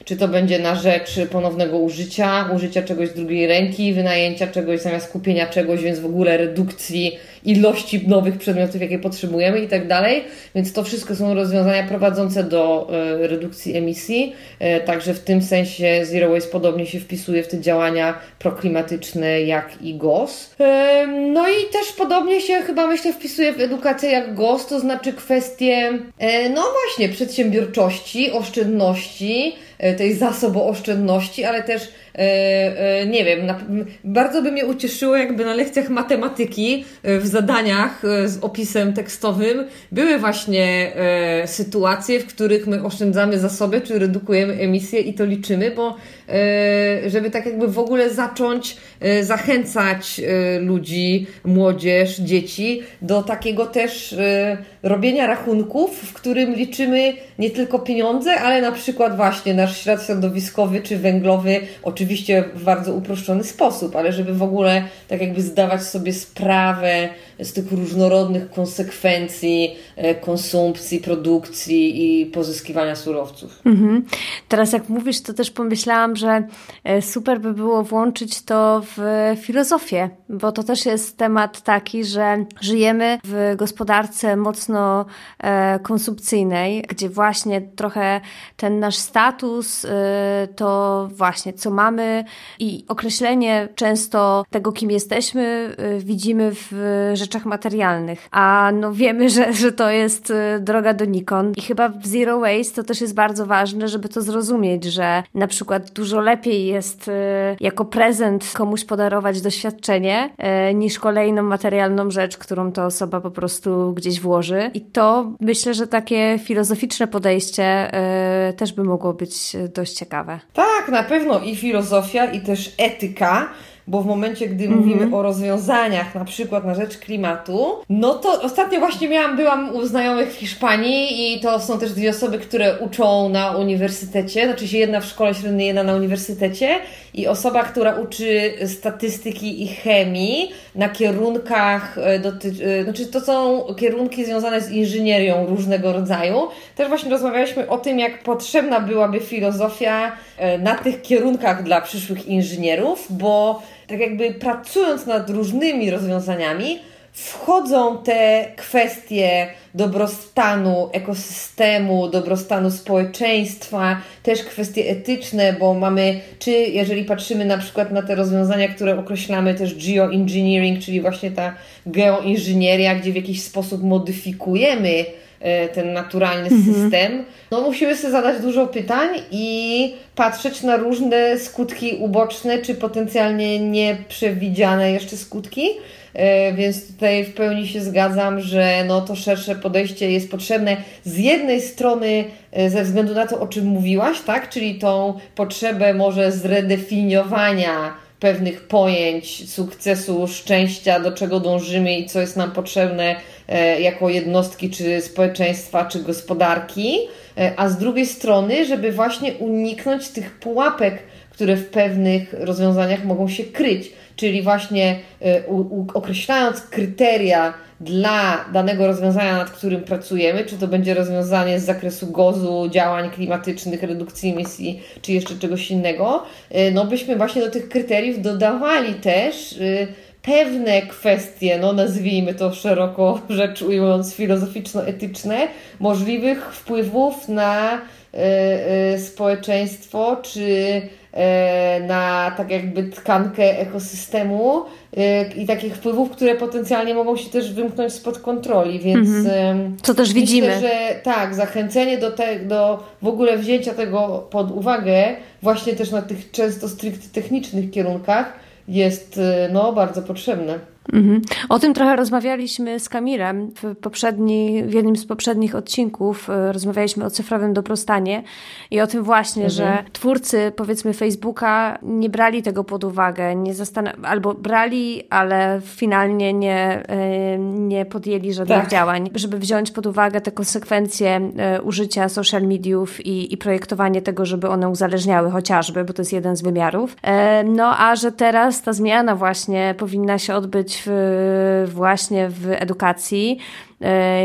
czy to będzie na rzecz ponownego użycia, użycia czegoś z drugiej ręki, wynajęcia czegoś zamiast kupienia czegoś, więc w ogóle redukcji ilości nowych przedmiotów, jakie potrzebujemy i tak dalej. Więc to wszystko są rozwiązania prowadzące do e, redukcji emisji. Także w tym sensie Zero Waste podobnie się wpisuje w te działania proklimatyczne jak i GOS. No i też podobnie się chyba myślę wpisuje w edukację jak GOS, to znaczy kwestie no właśnie przedsiębiorczości, oszczędności, tej zasobooszczędności, ale też E, e, nie wiem, bardzo by mnie ucieszyło, jakby na lekcjach matematyki e, w zadaniach z opisem tekstowym były właśnie sytuacje, w których my oszczędzamy zasoby, czy redukujemy emisję i to liczymy, bo żeby tak jakby w ogóle zacząć zachęcać ludzi, młodzież, dzieci do takiego też robienia rachunków, w którym liczymy nie tylko pieniądze, ale na przykład właśnie nasz ślad środowiskowy czy węglowy, oczywiście w bardzo uproszczony sposób, ale żeby w ogóle tak jakby zdawać sobie sprawę z tych różnorodnych konsekwencji e, konsumpcji, produkcji i pozyskiwania surowców. Mhm. Teraz jak mówisz, to też pomyślałam, że e, super by było włączyć to w filozofię, bo to też jest temat taki, że żyjemy w gospodarce mocno e, konsumpcyjnej, gdzie właśnie trochę ten nasz status to właśnie co mamy i określenie często tego, kim jesteśmy, widzimy w rzeczach materialnych. A no wiemy, że, że to jest y, droga donikąd i chyba w Zero Waste to też jest bardzo ważne, żeby to zrozumieć, że na przykład dużo lepiej jest y, jako prezent komuś podarować doświadczenie y, niż kolejną materialną rzecz, którą ta osoba po prostu gdzieś włoży. I to myślę, że takie filozoficzne podejście też by mogło być dość ciekawe. Tak, na pewno i filozofia, i też etyka bo w momencie, gdy mm -hmm. mówimy o rozwiązaniach, na przykład na rzecz klimatu, no to ostatnio właśnie miałam, byłam u znajomych w Hiszpanii i to są też dwie osoby, które uczą na uniwersytecie, znaczy się jedna w szkole średniej, jedna na uniwersytecie i osoba, która uczy statystyki i chemii na kierunkach, e, doty... E, znaczy to są kierunki związane z inżynierią różnego rodzaju. Też właśnie rozmawialiśmy o tym, jak potrzebna byłaby filozofia e, na tych kierunkach dla przyszłych inżynierów, bo tak jakby pracując nad różnymi rozwiązaniami, wchodzą te kwestie dobrostanu ekosystemu, dobrostanu społeczeństwa, też kwestie etyczne, bo mamy, czy jeżeli patrzymy na przykład na te rozwiązania, które określamy też geoengineering, czyli właśnie ta geoinżynieria, gdzie w jakiś sposób modyfikujemy ten naturalny mhm. system, no musimy sobie zadać dużo pytań i patrzeć na różne skutki uboczne, czy potencjalnie nieprzewidziane jeszcze skutki, E, więc tutaj w pełni się zgadzam, że no to szersze podejście jest potrzebne z jednej strony e, ze względu na to, o czym mówiłaś, tak? czyli tą potrzebę może zredefiniowania pewnych pojęć sukcesu, szczęścia, do czego dążymy i co jest nam potrzebne e, jako jednostki, czy społeczeństwa, czy gospodarki, a z drugiej strony, żeby właśnie uniknąć tych pułapek, które w pewnych rozwiązaniach mogą się kryć. Czyli właśnie y, określając kryteria dla danego rozwiązania, nad którym pracujemy, czy to będzie rozwiązanie z zakresu gozu, działań klimatycznych, redukcji emisji, czy jeszcze czegoś innego, no byśmy właśnie do tych kryteriów dodawali też pewne kwestie, no nazwijmy to szeroko rzecz ujmując filozoficzno-etyczne, możliwych wpływów na społeczeństwo, czy E, na tak jakby tkankę ekosystemu e, i takich wpływów, które potencjalnie mogą się też wymknąć spod kontroli, więc mhm. co też myślę, widzimy. że tak, zachęcenie do, te, do w ogóle wzięcia tego pod uwagę właśnie też na tych często stricte technicznych kierunkach jest e, no, bardzo potrzebne. Mhm. O tym trochę rozmawialiśmy z Kamilem w, poprzedni, w jednym z poprzednich odcinków. E, rozmawialiśmy o cyfrowym dobrostanie i o tym właśnie, mhm. że twórcy powiedzmy Facebooka nie brali tego pod uwagę, nie albo brali, ale finalnie nie, e, nie podjęli żadnych tak. działań, żeby wziąć pod uwagę te konsekwencje e, użycia social mediów i, i projektowanie tego, żeby one uzależniały chociażby, bo to jest jeden z wymiarów. No a że teraz ta zmiana właśnie powinna się odbyć w, właśnie w edukacji,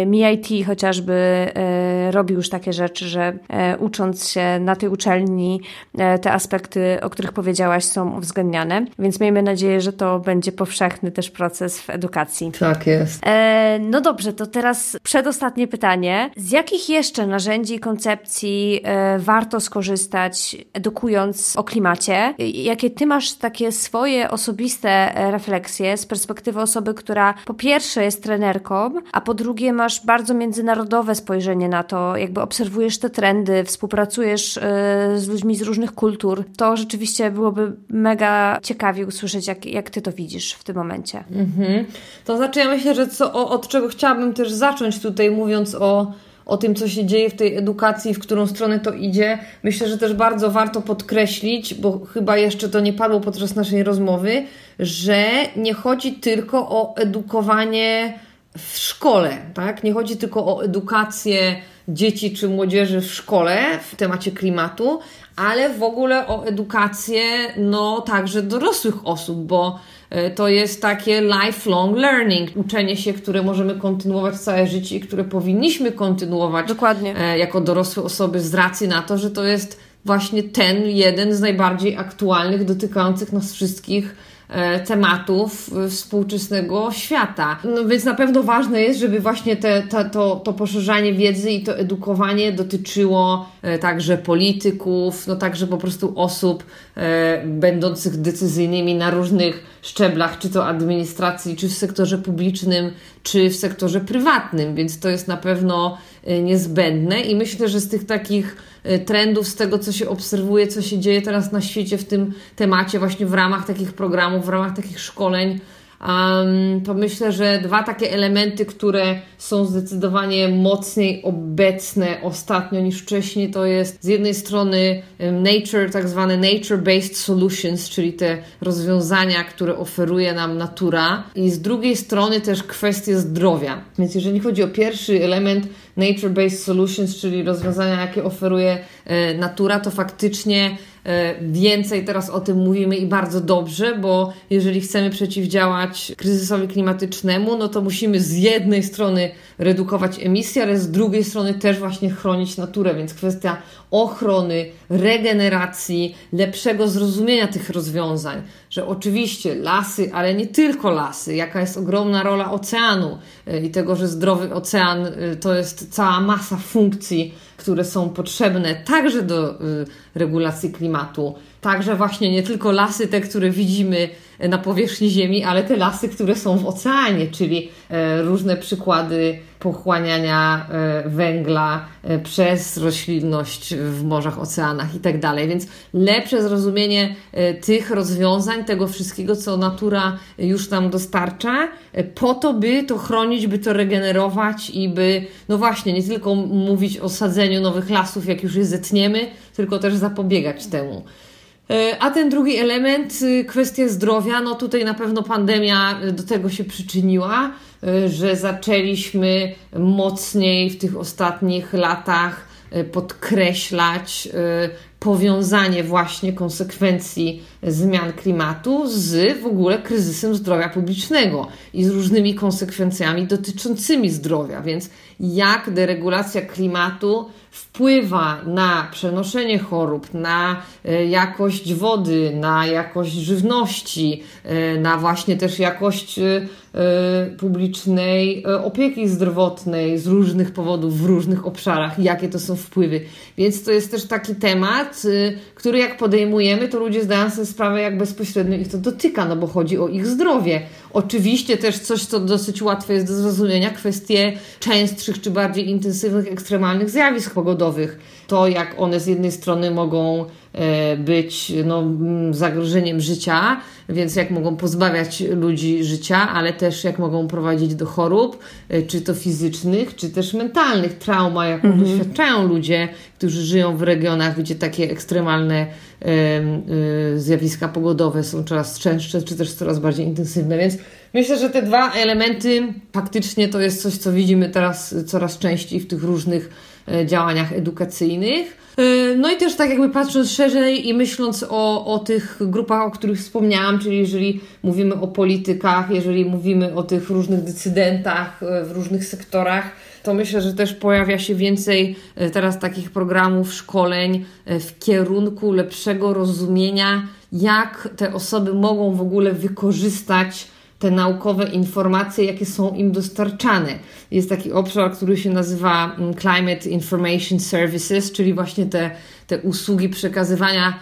MIT chociażby e, robi już takie rzeczy, że e, ucząc się na tej uczelni te aspekty, o których powiedziałaś, są uwzględniane, więc miejmy nadzieję, że to będzie powszechny też proces w edukacji. Tak jest. No dobrze, to teraz przedostatnie pytanie. Z jakich jeszcze narzędzi i koncepcji warto skorzystać, edukując o klimacie? Jakie ty masz takie swoje osobiste refleksje z perspektywy osoby, która po pierwsze jest trenerką, a po drugie masz bardzo międzynarodowe spojrzenie na to, jakby obserwujesz te trendy, współpracujesz y, z ludźmi z różnych kultur. To rzeczywiście byłoby mega ciekawie usłyszeć, jak, jak ty to widzisz w tym momencie. Mhm. To znaczy, ja myślę, że co, od czego chciałabym też zacząć tutaj, mówiąc o o tym, co się dzieje w tej edukacji, w którą stronę to idzie. Myślę, że też bardzo warto podkreślić, bo chyba jeszcze to nie padło podczas naszej rozmowy, że nie chodzi tylko o edukowanie w szkole, tak? Nie chodzi tylko o edukację dzieci czy młodzieży w szkole w temacie klimatu, ale w ogóle o edukację, no także dorosłych osób, bo e, to jest takie lifelong learning, uczenie się, które możemy kontynuować całe życie i które powinniśmy kontynuować Dokładnie. E, jako dorosłe osoby z racji na to, że to jest właśnie ten jeden z najbardziej aktualnych, dotykających nas wszystkich tematów współczesnego świata. No więc na pewno ważne jest, żeby właśnie te, te, to, to poszerzanie wiedzy i to edukowanie dotyczyło e, także polityków, no także po prostu osób e, będących decyzyjnymi na różnych szczeblach, czy to administracji, czy w sektorze publicznym, czy w sektorze prywatnym, więc to jest na pewno niezbędne i myślę, że z tych takich trendów, z tego, co się obserwuje, co się dzieje teraz na świecie w tym temacie, właśnie w ramach takich programów, w ramach takich szkoleń, um, to myślę, że dwa takie elementy, które są zdecydowanie mocniej obecne ostatnio niż wcześniej, to jest z jednej strony nature, tak zwane nature-based solutions, czyli te rozwiązania, które oferuje nam natura, i z drugiej strony też kwestie zdrowia. Więc jeżeli chodzi o pierwszy element, nature-based solutions, czyli rozwiązania, jakie oferuje e, natura, to faktycznie więcej teraz o tym mówimy i bardzo dobrze, bo jeżeli chcemy przeciwdziałać kryzysowi klimatycznemu, no to musimy z jednej strony redukować emisję, ale z drugiej strony też właśnie chronić naturę, więc kwestia ochrony, regeneracji, lepszego zrozumienia tych rozwiązań, że oczywiście lasy, ale nie tylko lasy, jaka jest ogromna rola oceanu e, i tego, że zdrowy ocean to jest cała masa funkcji, które są potrzebne także do y, regulacji klimatu. Także właśnie nie tylko lasy, te, które widzimy na powierzchni Ziemi, ale te lasy, które są w oceanie, czyli e, różne przykłady pochłaniania e, węgla e, przez roślinność w morzach, oceanach itd. Tak Więc lepsze zrozumienie tych rozwiązań, tego wszystkiego, co natura już nam dostarcza, po to, by to chronić, by to regenerować i by, no właśnie, nie tylko mówić o sadzeniu nowych lasów, jak już je zetniemy, tylko też zapobiegać temu. E, a ten drugi element, y, kwestia zdrowia, no tutaj na pewno pandemia y, do tego się przyczyniła, y, że zaczęliśmy mocniej w tych ostatnich latach podkreślać powiązanie właśnie konsekwencji zmian klimatu z w ogóle kryzysem zdrowia publicznego i z różnymi konsekwencjami dotyczącymi zdrowia. Więc jak deregulacja klimatu wpływa na przenoszenie chorób, na e, jakość wody, na jakość żywności, e, na właśnie też jakość e, publicznej opieki zdrowotnej z różnych powodów w różnych obszarach, jakie to są wpływy. Więc to jest też taki temat, który jak podejmujemy, to ludzie zdają sobie sprawę, jak bezpośrednio ich to dotyka, no bo chodzi o ich zdrowie. Oczywiście też coś, co dosyć łatwe jest do zrozumienia, kwestie częstszych czy bardziej intensywnych, ekstremalnych zjawisk pogodowych. To, jak one z jednej strony mogą być no, zagrożeniem życia, więc jak mogą pozbawiać ludzi życia, ale też jak mogą prowadzić do chorób, e, czy to fizycznych, czy też mentalnych, trauma, jaką mhm. doświadczają ludzie, którzy żyją w regionach, gdzie takie ekstremalne y, zjawiska pogodowe są coraz częstsze, czy też coraz bardziej intensywne. Więc myślę, że te dwa elementy faktycznie to jest coś, co widzimy teraz coraz częściej w tych różnych e, działaniach edukacyjnych. E, no i też tak jakby patrząc szerzej i myśląc o, o tych grupach, o których wspomniałam, czyli jeżeli mówimy o politykach, jeżeli mówimy o tych różnych decydentach e, w różnych sektorach, to myślę, że też pojawia się więcej teraz takich programów, szkoleń w kierunku lepszego rozumienia, jak te osoby mogą w ogóle wykorzystać te naukowe informacje, jakie są im dostarczane. Jest taki obszar, który się nazywa mm, Climate Information Services, czyli właśnie te, te usługi przekazywania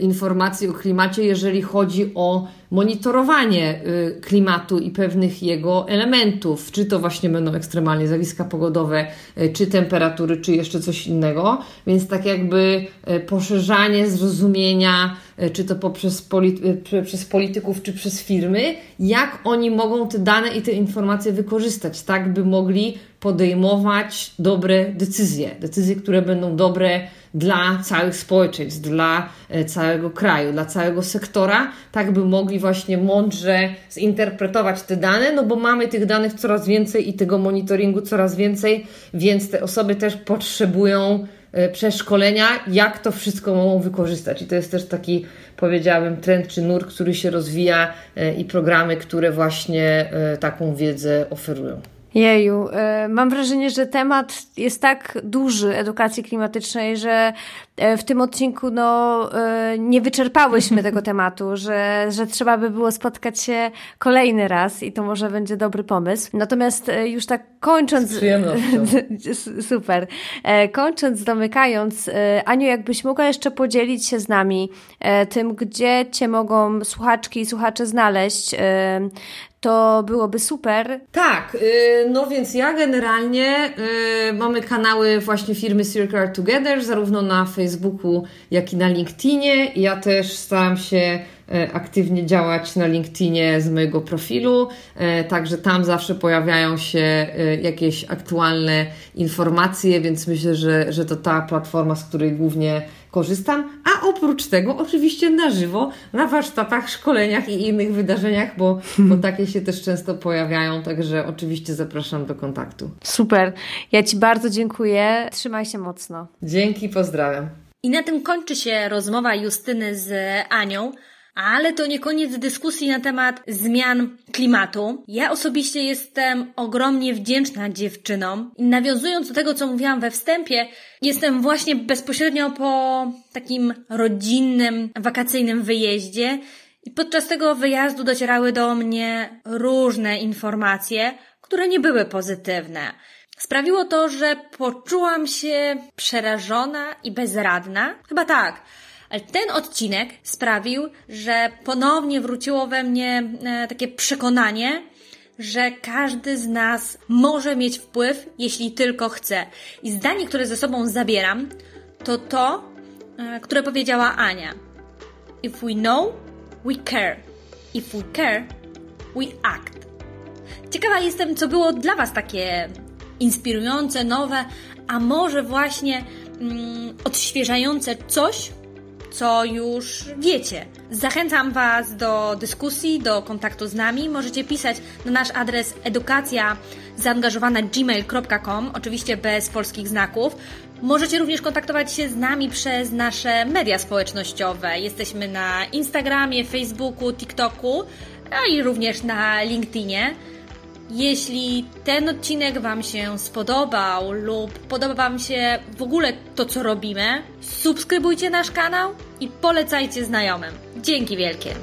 informacji o klimacie, jeżeli chodzi o monitorowanie y, klimatu i pewnych jego elementów, czy to właśnie będą ekstremalnie zjawiska pogodowe, y, czy temperatury, czy jeszcze coś innego. Więc tak jakby poszerzanie zrozumienia, czy to poprzez polity przez polityków, czy przez firmy, jak oni mogą te dane i te informacje wykorzystać, tak by mogli podejmować dobre decyzje, decyzje, które będą dobre dla całych społeczeństw, dla e, całego kraju, dla całego sektora, tak by mogli właśnie mądrze zinterpretować te dane, no bo mamy tych danych coraz więcej i tego monitoringu coraz więcej, więc te osoby też potrzebują e, przeszkolenia, jak to wszystko mogą wykorzystać. I to jest też taki, powiedziałabym, trend czy nurt, który się rozwija e, i programy, które właśnie taką wiedzę oferują. Jeju, e, mam wrażenie, że temat jest tak duży edukacji klimatycznej, że e, w tym odcinku no, e, nie wyczerpałyśmy tego tematu, że, że trzeba by było spotkać się kolejny raz i to może będzie dobry pomysł. Natomiast już tak kończąc. Z. Super. Kończąc, domykając, Aniu, jakbyś mogła jeszcze podzielić się z nami tym, gdzie Cię mogą słuchaczki i słuchacze znaleźć, to byłoby super. Tak, y, no więc ja generalnie y, mamy kanały właśnie firmy Circular Together, zarówno na Facebooku, jak i na LinkedInie. Ja też staram się aktywnie działać na LinkedInie z mojego profilu, e, także tam zawsze pojawiają się e, jakieś aktualne informacje, więc myślę, że, że to ta platforma, z której głównie korzystam, a oprócz tego oczywiście na żywo, na warsztatach, szkoleniach i innych wydarzeniach, bo, bo takie się też często pojawiają, także oczywiście zapraszam do kontaktu. Super, ja Ci bardzo dziękuję, trzymaj się mocno. Dzięki, pozdrawiam. I na tym kończy się rozmowa Justyny z Anią. Ale to nie koniec dyskusji na temat zmian klimatu. Ja osobiście jestem ogromnie wdzięczna dziewczynom. Nawiązując do tego, co mówiłam we wstępie, jestem właśnie bezpośrednio po takim rodzinnym, wakacyjnym wyjeździe. I podczas tego wyjazdu docierały do mnie różne informacje, które nie były pozytywne. Sprawiło to, że poczułam się przerażona i bezradna. Chyba tak. Ale ten odcinek sprawił, że ponownie wróciło we mnie e, takie przekonanie, że każdy z nas może mieć wpływ, jeśli tylko chce. I zdanie, które ze sobą zabieram, to to, e, które powiedziała Ania. If we know, we care. If we care, we act. Ciekawa jestem, co było dla Was takie inspirujące, nowe, a może właśnie mm, odświeżające coś, co już wiecie. Zachęcam Was do dyskusji, do kontaktu z nami. Możecie pisać na nasz adres edukacja gmail.com, oczywiście bez polskich znaków. Możecie również kontaktować się z nami przez nasze media społecznościowe. Jesteśmy na Instagramie, Facebooku, TikToku, a i również na LinkedInie. Jeśli ten odcinek Wam się spodobał lub podoba Wam się w ogóle to, co robimy, subskrybujcie nasz kanał i polecajcie znajomym. Dzięki wielkie!